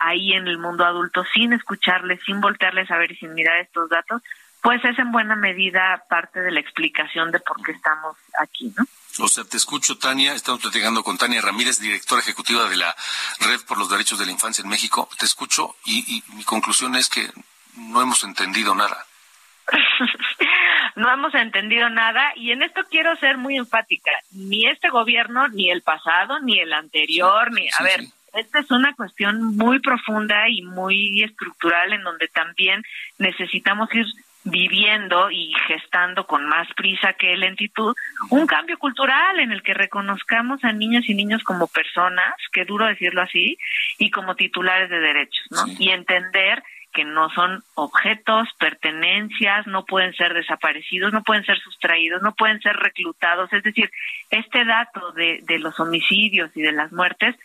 ahí en el mundo adulto sin escucharles, sin voltearles a ver y sin mirar estos datos, pues es en buena medida parte de la explicación de por qué estamos aquí, ¿no? O sea, te escucho, Tania. Estamos platicando con Tania Ramírez, directora ejecutiva de la Red por los Derechos de la Infancia en México. Te escucho y, mi conclusión es que no hemos entendido nada. no hemos entendido nada y en esto quiero ser muy enfática. Ni este gobierno, ni el pasado, ni el anterior, ni... a ver, esta es una cuestión muy profunda y muy estructural en donde también necesitamos ir viviendo y gestando con más prisa que lentitud un cambio cultural en el que reconozcamos a niños y niños como personas, que duro decirlo así, y como titulares de derechos, ¿no? Y entender que no son objetos, pertenencias, no pueden ser desaparecidos, no pueden ser sustraídos, no pueden ser reclutados. Es decir, este dato de, de los homicidios y de las muertes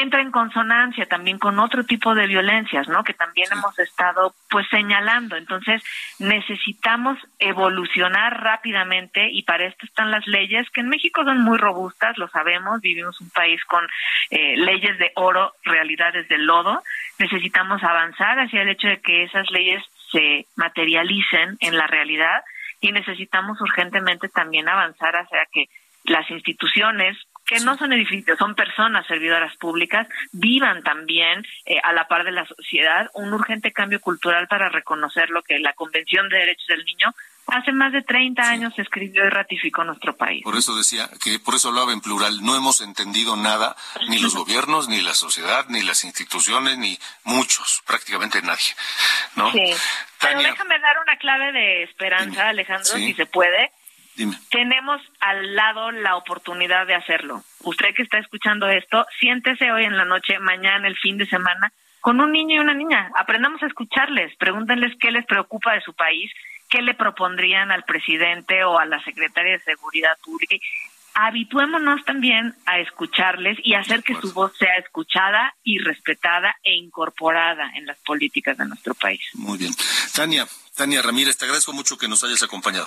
entra en consonancia también con otro tipo de violencias, ¿no? Que también hemos estado pues señalando. Entonces, necesitamos evolucionar rápidamente y para esto están las leyes que en México son muy robustas, lo sabemos, vivimos un país con eh, leyes de oro, realidades de lodo. Necesitamos avanzar hacia el hecho de que esas leyes se materialicen en la realidad y necesitamos urgentemente también avanzar hacia que las instituciones que no son edificios, son personas servidoras públicas, vivan también eh, a la par de la sociedad un urgente cambio cultural para reconocer lo que la Convención de Derechos del Niño hace más de 30 años escribió y ratificó nuestro país. Por eso decía que por eso hablaba en plural, no hemos entendido nada, ni los gobiernos, ni la sociedad, ni las instituciones, ni muchos, prácticamente nadie, ¿no? Sí. Pero déjame dar una clave de esperanza, Alejandro, si se puede. Tenemos al lado la oportunidad de hacerlo. Usted que está escuchando esto, siéntese hoy en la noche, mañana, el fin de semana, con un niño y una niña. Aprendamos a escucharles, pregúntenles qué les preocupa de su país, qué le propondrían al presidente o a la secretaria de Seguridad Pública. Habituémonos también a escucharles y hacer que su voz sea escuchada y respetada e incorporada en las políticas de nuestro país. Muy bien. Tania, Tania Ramírez, te agradezco mucho que nos hayas acompañado.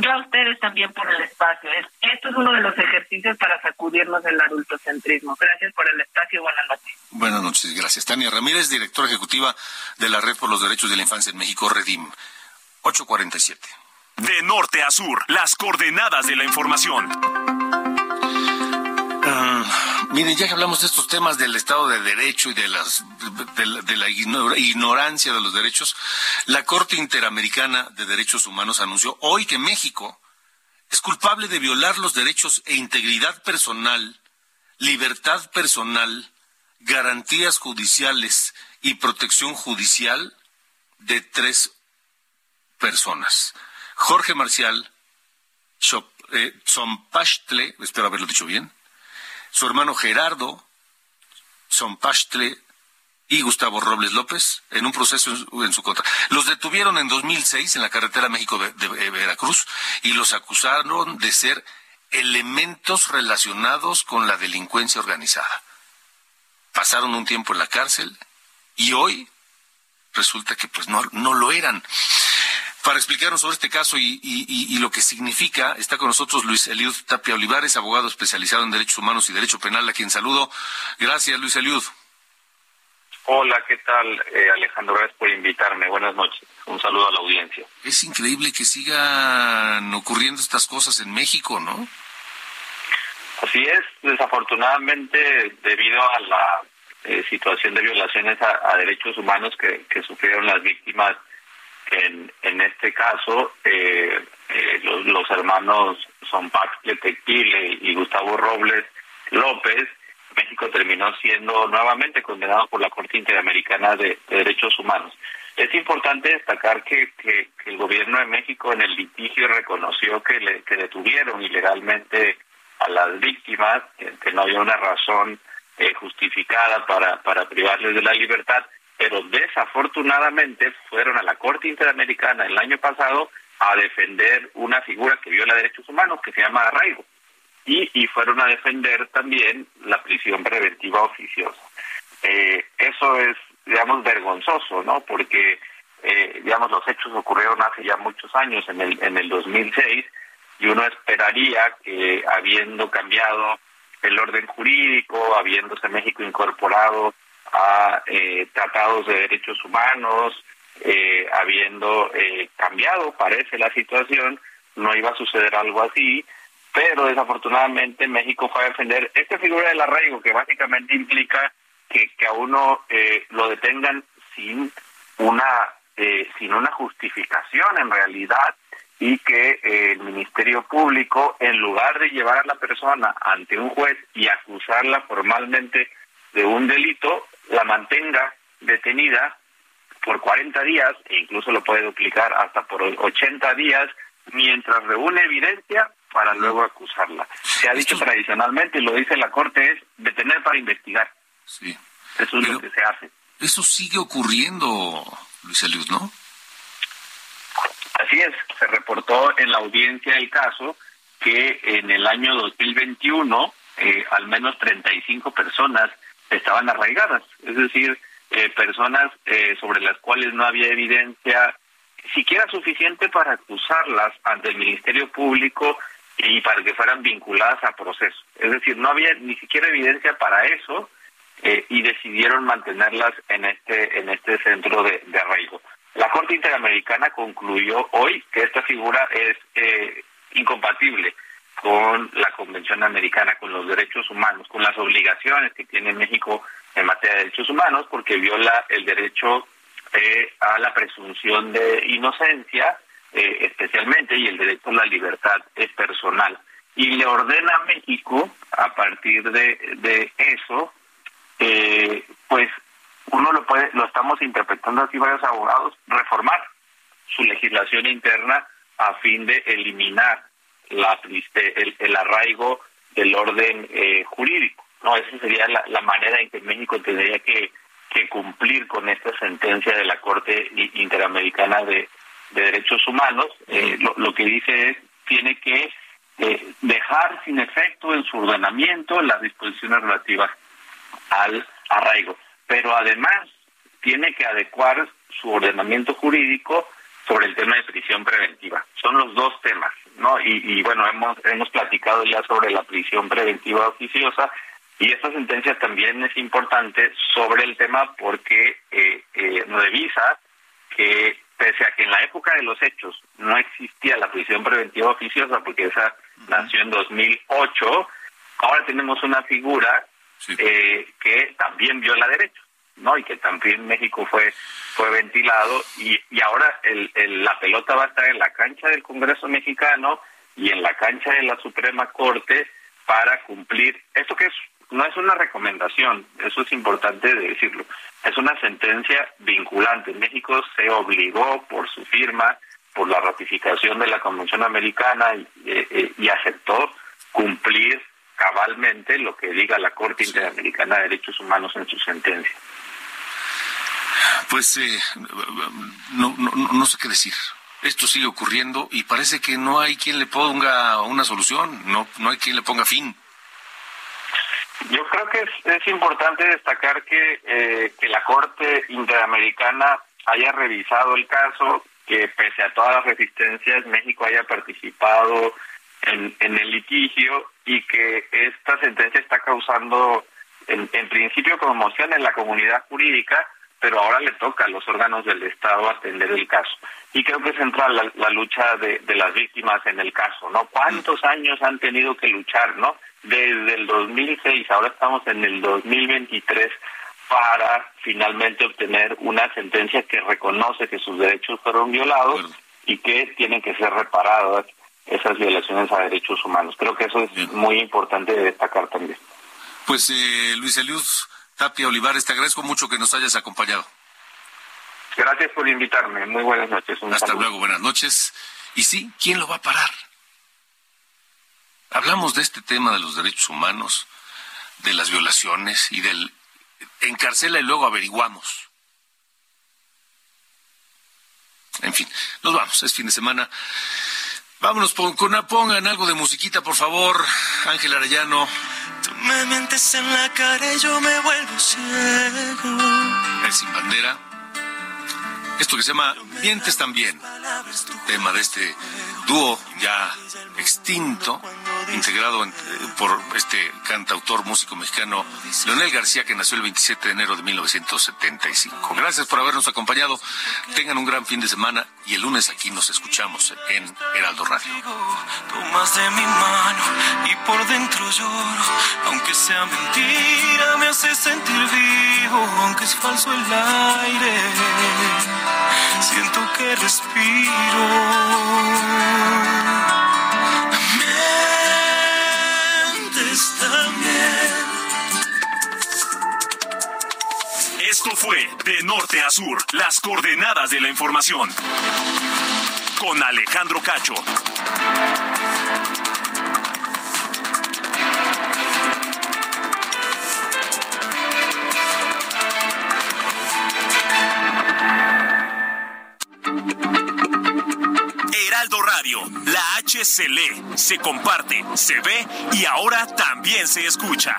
Yo a ustedes también por el espacio. Esto es uno de los ejercicios para sacudirnos del adultocentrismo. Gracias por el espacio y buenas noches. Buenas noches, gracias. Tania Ramírez, directora ejecutiva de la Red por los Derechos de la Infancia en México, Redim. 847. De norte a sur, las coordenadas de la información. Ah, miren, ya que hablamos de estos temas del Estado de Derecho y de, las, de, la, ignorancia de los derechos, la Corte Interamericana de Derechos Humanos anunció hoy que México es culpable de violar los derechos e integridad personal, libertad personal, garantías judiciales y protección judicial de tres personas. Jorge Marcial eh, Zompachtle, espero haberlo dicho bien, su hermano Gerardo Zompachtle y Gustavo Robles López en un proceso en su contra. Los detuvieron en 2006 en la carretera México de, de, Veracruz y los acusaron de ser elementos relacionados con la delincuencia organizada. Pasaron un tiempo en la cárcel y hoy resulta que pues no, no lo eran. Para explicarnos sobre este caso y, y, lo que significa, está con nosotros Luis Eliud Tapia Olivares, abogado especializado en Derechos Humanos y Derecho Penal, a quien saludo. Gracias, Luis Eliud. Hola, ¿qué tal, eh, Alejandro? Gracias por invitarme. Buenas noches. Un saludo a la audiencia. Es increíble que sigan ocurriendo estas cosas en México, ¿no? Así es, desafortunadamente, debido a la eh, situación de violaciones a, derechos humanos que, sufrieron las víctimas en, en este caso, eh, eh, los, hermanos son Pax Tequile y Gustavo Robles López, México terminó siendo nuevamente condenado por la Corte Interamericana de, Derechos Humanos. Es importante destacar que, el gobierno de México en el litigio reconoció que, le, detuvieron ilegalmente a las víctimas, que no había una razón eh, justificada para privarles de la libertad, pero desafortunadamente fueron a la Corte Interamericana el año pasado a defender una figura que viola derechos humanos que se llama arraigo y, y fueron a defender también la prisión preventiva oficiosa. Eh, eso es, digamos, vergonzoso, ¿no? Porque, eh, digamos, los hechos ocurrieron hace ya muchos años, en el, en el 2006, y uno esperaría que habiendo cambiado el orden jurídico, habiéndose México incorporado a eh, tratados de derechos humanos, eh, habiendo eh, cambiado, parece la situación, no iba a suceder algo así, pero desafortunadamente México fue a defender esta figura del arraigo, que básicamente implica que, que a uno lo detengan sin una sin una justificación en realidad y que el Ministerio Público, en lugar de llevar a la persona ante un juez y acusarla formalmente de un delito, la mantenga detenida por 40 días e incluso lo puede duplicar hasta por 80 días mientras reúne evidencia para luego acusarla. Se ha dicho tradicionalmente, y lo dice la Corte, es detener para investigar. Sí. Eso es lo que se hace. Eso sigue ocurriendo, Luis Eliud, ¿no? Así es, se reportó en la audiencia del caso que en el año 2021 eh, al menos 35 personas estaban arraigadas, es decir, eh, personas eh, sobre las cuales no había evidencia siquiera suficiente para acusarlas ante el Ministerio Público y para que fueran vinculadas a proceso. Es decir, no había ni siquiera evidencia para eso y decidieron mantenerlas en este en este centro de arraigo. La Corte Interamericana concluyó hoy que esta figura es eh, incompatible con la Convención Americana, con los derechos humanos, con las obligaciones que tiene México en materia de derechos humanos, porque viola el derecho eh, a la presunción de inocencia, eh, especialmente, y el derecho a la libertad es personal. Y le ordena a México, a partir de, eso, pues uno lo puede, lo estamos interpretando así varios abogados, reformar su legislación interna a fin de eliminar la, el, el arraigo del orden eh, jurídico. No, esa sería la, manera en que México tendría que, que cumplir con esta sentencia de la Corte Interamericana de, Derechos Humanos. Eh, lo, que dice es tiene que eh, dejar sin efecto en su ordenamiento las disposiciones relativas al arraigo pero además tiene que adecuar su ordenamiento jurídico sobre el tema de prisión preventiva. Son los dos temas, ¿no? Y, bueno, hemos, hemos platicado ya sobre la prisión preventiva oficiosa y esta sentencia también es importante sobre el tema porque eh, eh, revisa que pese a que en la época de los hechos no existía la prisión preventiva oficiosa porque esa nació en 2008, ahora tenemos una figura eh, que también viola derechos, ¿no? Y que también México fue fue ventilado y, y ahora el, la pelota va a estar en la cancha del Congreso mexicano y en la cancha de la Suprema Corte para cumplir esto que es no es una recomendación, eso es importante decirlo, es una sentencia vinculante. México se obligó por su firma, por la ratificación de la Convención Americana y, eh, y aceptó cumplir cabalmente lo que diga la Corte Interamericana de Derechos Humanos en su sentencia. Pues eh, no, no, no sé qué decir. Esto sigue ocurriendo y parece que no hay quien le ponga una solución, no, no hay quien le ponga fin. Yo creo que es, importante destacar que, eh, que la Corte Interamericana haya revisado el caso, que pese a todas las resistencias México haya participado en, en el litigio y que esta sentencia está causando en, en principio conmoción en la comunidad jurídica, pero ahora le toca a los órganos del Estado atender el caso. Y creo que es central la, la lucha de, de, las víctimas en el caso, ¿no? ¿Cuántos años han tenido que luchar, ¿no? Desde el 2006, ahora estamos en el 2023, para finalmente obtener una sentencia que reconoce que sus derechos fueron violados y que tienen que ser reparadas esas violaciones a derechos humanos. Creo que eso es muy importante de destacar también. Pues eh, Luis Elius Tapia Olivares, te agradezco mucho que nos hayas acompañado. Gracias por invitarme. Muy buenas noches. Hasta luego, buenas noches. Y sí, ¿quién lo va a parar? Hablamos de este tema de los derechos humanos, de las violaciones y del encarcela y luego averiguamos. En fin, nos vamos, es fin de semana. Vámonos, pon, pongan algo de musiquita, por favor, Ángel Arellano. Me mientes en la cara y yo me vuelvo ciego. Es sin bandera. Esto que se llama Mientes también. Tema de este dúo ya extinto, integrado en, por este cantautor músico mexicano Leonel García, que nació el 27 de enero de 1975. Gracias por habernos acompañado. Tengan un gran fin de semana y el lunes aquí nos escuchamos en Heraldo Radio. Tomas de mi mano y por dentro lloro, aunque sea mentira, me hace sentir vivo, aunque es falso el aire. Siento que respiro. Esto fue De Norte a Sur, las coordenadas de la información. Con Alejandro Cacho. se lee, se comparte, se ve y ahora también se escucha.